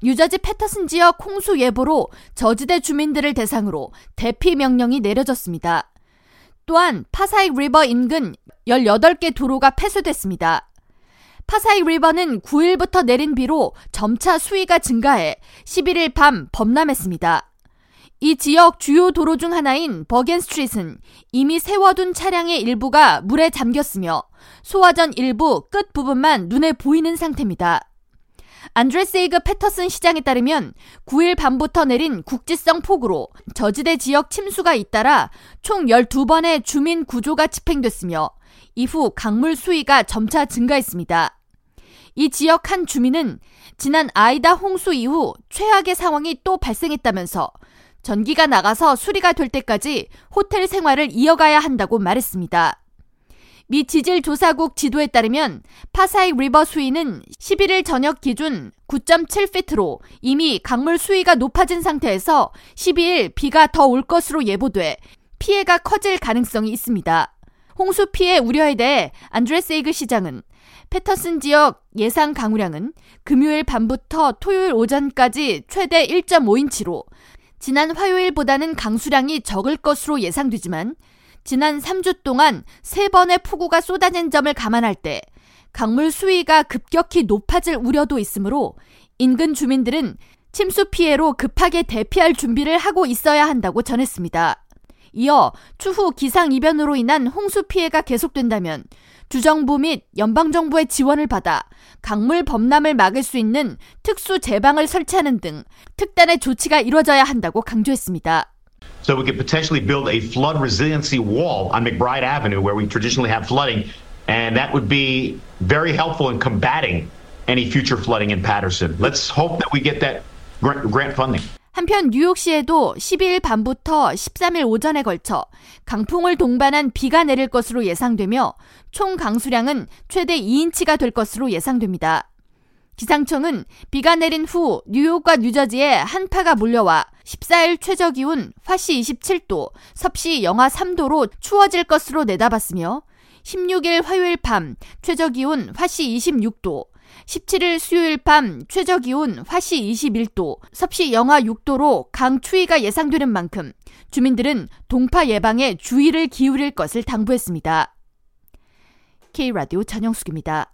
뉴저지 패터슨 지역 홍수 예보로 저지대 주민들을 대상으로 대피 명령이 내려졌습니다. 또한 파사이 리버 인근 18개 도로가 폐쇄됐습니다. 파사이 리버는 9일부터 내린 비로 점차 수위가 증가해 11일 밤 범람했습니다. 이 지역 주요 도로 중 하나인 버겐 스트릿은 이미 세워둔 차량의 일부가 물에 잠겼으며 소화전 일부 끝 부분만 눈에 보이는 상태입니다. 안드레세이그 패터슨 시장에 따르면 9일 밤부터 내린 국지성 폭우로 저지대 지역 침수가 잇따라 총 12번의 주민 구조가 집행됐으며 이후 강물 수위가 점차 증가했습니다. 이 지역 한 주민은 지난 아이다 홍수 이후 최악의 상황이 또 발생했다면서 전기가 나가서 수리가 될 때까지 호텔 생활을 이어가야 한다고 말했습니다. 미 지질 조사국 지도에 따르면 파사이 리버 수위는 11일 저녁 기준 9.7피트로 이미 강물 수위가 높아진 상태에서 12일 비가 더 올 것으로 예보돼 피해가 커질 가능성이 있습니다. 홍수 피해 우려에 대해 안드레 세이그 시장은 패터슨 지역 예상 강우량은 금요일 밤부터 토요일 오전까지 최대 1.5인치로 지난 화요일보다는 강수량이 적을 것으로 예상되지만 지난 3주 동안 3번의 폭우가 쏟아진 점을 감안할 때 강물 수위가 급격히 높아질 우려도 있으므로 인근 주민들은 침수 피해로 급하게 대피할 준비를 하고 있어야 한다고 전했습니다. 이어 추후 기상 이변으로 인한 홍수 피해가 계속된다면 주정부 및 연방정부의 지원을 받아 강물 범람을 막을 수 있는 특수 제방을 설치하는 등 특단의 조치가 이뤄져야 한다고 강조했습니다. So we could potentially build a flood resiliency wall on McBride Avenue where we traditionally have flooding, and that would be very helpful in combating any future flooding in Patterson. Let's hope that we get that grant funding. 한편 뉴욕시에도 12일 밤부터 13일 오전에 걸쳐 강풍을 동반한 비가 내릴 것으로 예상되며 총 강수량은 최대 2인치가 될 것으로 예상됩니다. 기상청은 비가 내린 후 뉴욕과 뉴저지에 한파가 몰려와 14일 최저 기온 화씨 27도, 섭씨 영하 3도로 추워질 것으로 내다봤으며 16일 화요일 밤 최저 기온 화씨 26도, 17일 수요일 밤 최저 기온 화씨 21도, 섭씨 영하 6도로 강추위가 예상되는 만큼 주민들은 동파 예방에 주의를 기울일 것을 당부했습니다. K라디오 전영숙입니다.